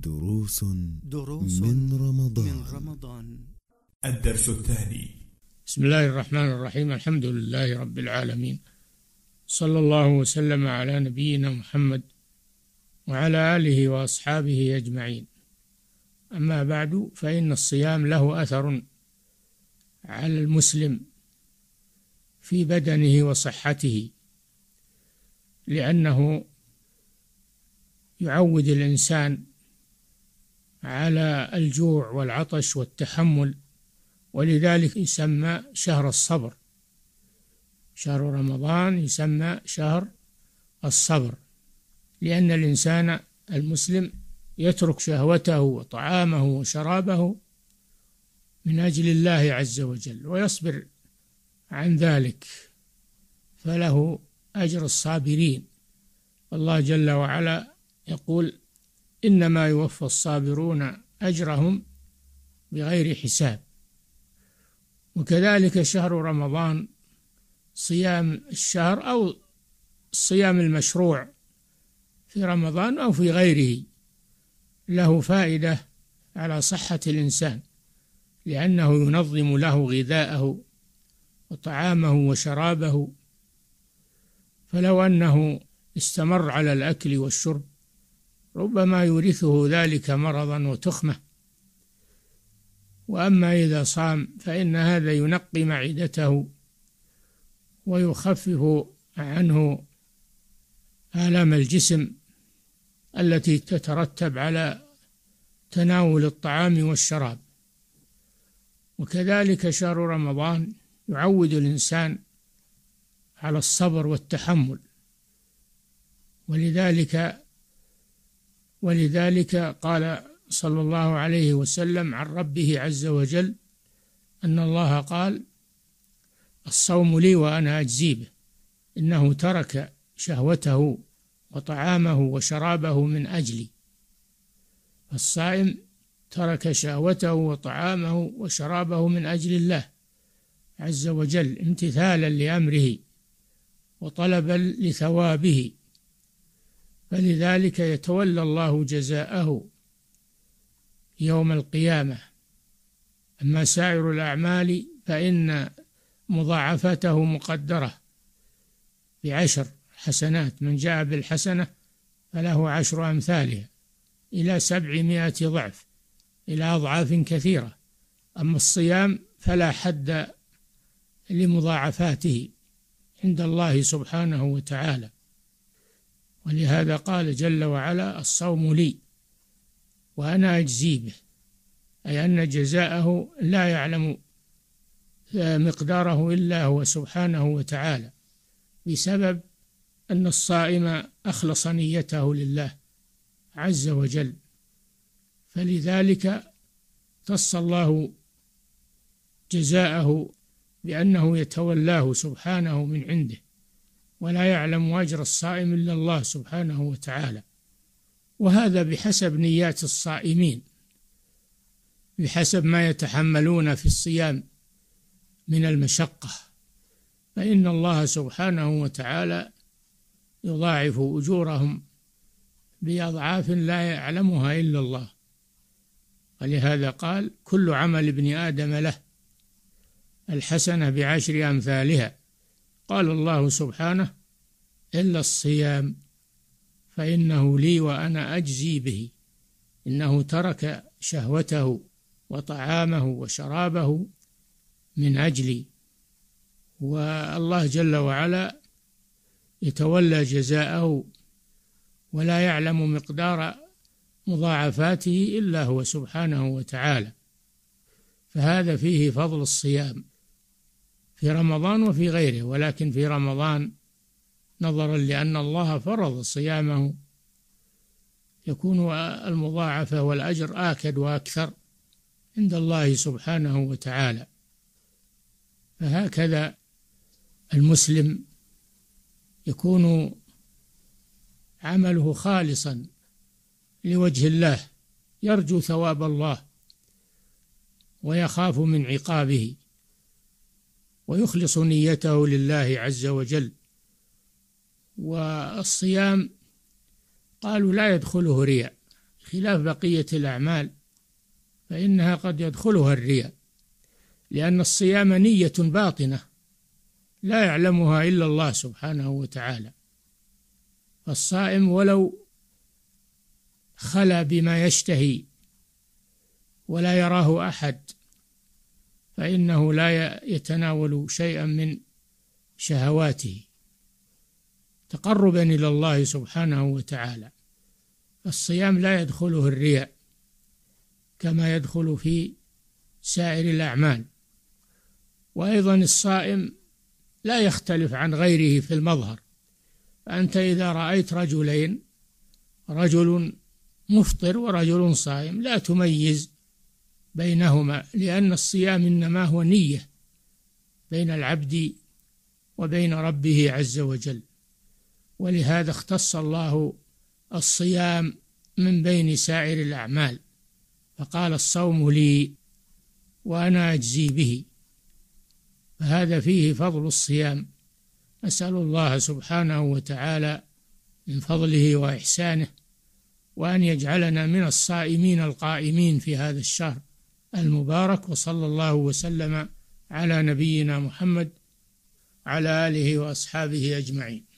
دروس دروس من رمضان. من رمضان. الدرس الثاني. بسم الله الرحمن الرحيم. الحمد لله رب العالمين. صلى الله وسلم على نبينا محمد وعلى آله وأصحابه أجمعين. أما بعد فإن الصيام له أثر على المسلم في بدنه وصحته لأنه يعود الإنسان على الجوع والعطش والتحمل ولذلك يسمى شهر الصبر. شهر رمضان يسمى شهر الصبر لأن الإنسان المسلم يترك شهوته وطعامه وشرابه من أجل الله عز وجل ويصبر عن ذلك فله أجر الصابرين. الله جل وعلا يقول إنما يوفى الصابرون أجرهم بغير حساب. وكذلك شهر رمضان صيام الشهر أو الصيام المشروع في رمضان أو في غيره له فائدة على صحة الإنسان لأنه ينظم له غذاءه وطعامه وشرابه. فلو أنه استمر على الأكل والشرب ربما يورثه ذلك مرضا وتخمة. وأما إذا صام فإن هذا ينقي معدته ويخفف عنه آلام الجسم التي تترتب على تناول الطعام والشراب. وكذلك شهر رمضان يعود الإنسان على الصبر والتحمل. ولذلك ولذلك قال صلى الله عليه وسلم عن ربه عز وجل أن الله قال الصوم لي وأنا أجزي به. إنه ترك شهوته وطعامه وشرابه من أجلي. الصائم ترك شهوته وطعامه وشرابه من أجل الله عز وجل امتثالا لأمره وطلبا لثوابه. فلذلك يتولى الله جزاءه يوم القيامة. أما سائر الأعمال فإن مضاعفته مقدرة بعشر حسنات. من جاء بالحسنة فله عشر أمثالها إلى سبعمائة ضعف إلى أضعاف كثيرة. أما الصيام فلا حد لمضاعفاته عند الله سبحانه وتعالى. ولهذا قال جل وعلا الصوم لي وأنا أجزي به أي أن جزاءه لا يعلم مقداره إلا هو سبحانه وتعالى بسبب أن الصائم أخلص نيته لله عز وجل. فلذلك اختص الله جزاءه بأنه يتولاه سبحانه من عنده. ولا يعلم أجر الصائم إلا الله سبحانه وتعالى. وهذا بحسب نيات الصائمين بحسب ما يتحملون في الصيام من المشقة. فإن الله سبحانه وتعالى يضاعف أجورهم بأضعاف لا يعلمها إلا الله. ولهذا قال كل عمل ابن آدم له الحسنة بعشر أمثالها قال الله سبحانه إلا الصيام فإنه لي وأنا أجزي به. إنه ترك شهوته وطعامه وشرابه من أجلي. والله جل وعلا يتولى جزاءه ولا يعلم مقدار مضاعفاته إلا هو سبحانه وتعالى. فهذا فيه فضل الصيام. في رمضان وفي غيره ولكن في رمضان نظرا لأن الله فرض صيامه. يكون المضاعفة والأجر آكد وأكثر عند الله سبحانه وتعالى. فهكذا المسلم يكون عمله خالصا لوجه الله يرجو ثواب الله ويخاف من عقابه. ويخلص نيته لله عز وجل. والصيام قالوا لا يدخله رياء خلاف بقية الأعمال فإنها قد يدخلها الرياء لأن الصيام نية باطنة لا يعلمها إلا الله سبحانه وتعالى. فالصائم ولو خلا بما يشتهي ولا يراه أحد فإنه لا يتناول شيئا من شهواته تقربا إلى الله سبحانه وتعالى. الصيام لا يدخله الرياء كما يدخل في سائر الأعمال. وأيضا الصائم لا يختلف عن غيره في المظهر. فأنت إذا رأيت رجلين رجل مفطر ورجل صائم لا تميز بينهما لأن الصيام إنما هو نية بين العبد وبين ربه عز وجل. ولهذا اختص الله الصيام من بين سائر الأعمال. فقال الصوم لي وأنا أجزي به. فهذا فيه فضل الصيام. أسأل الله سبحانه وتعالى من فضله وإحسانه وأن يجعلنا من الصائمين القائمين في هذا الشهر. المبارك وصلى الله وسلم على نبينا محمد على آله وأصحابه أجمعين.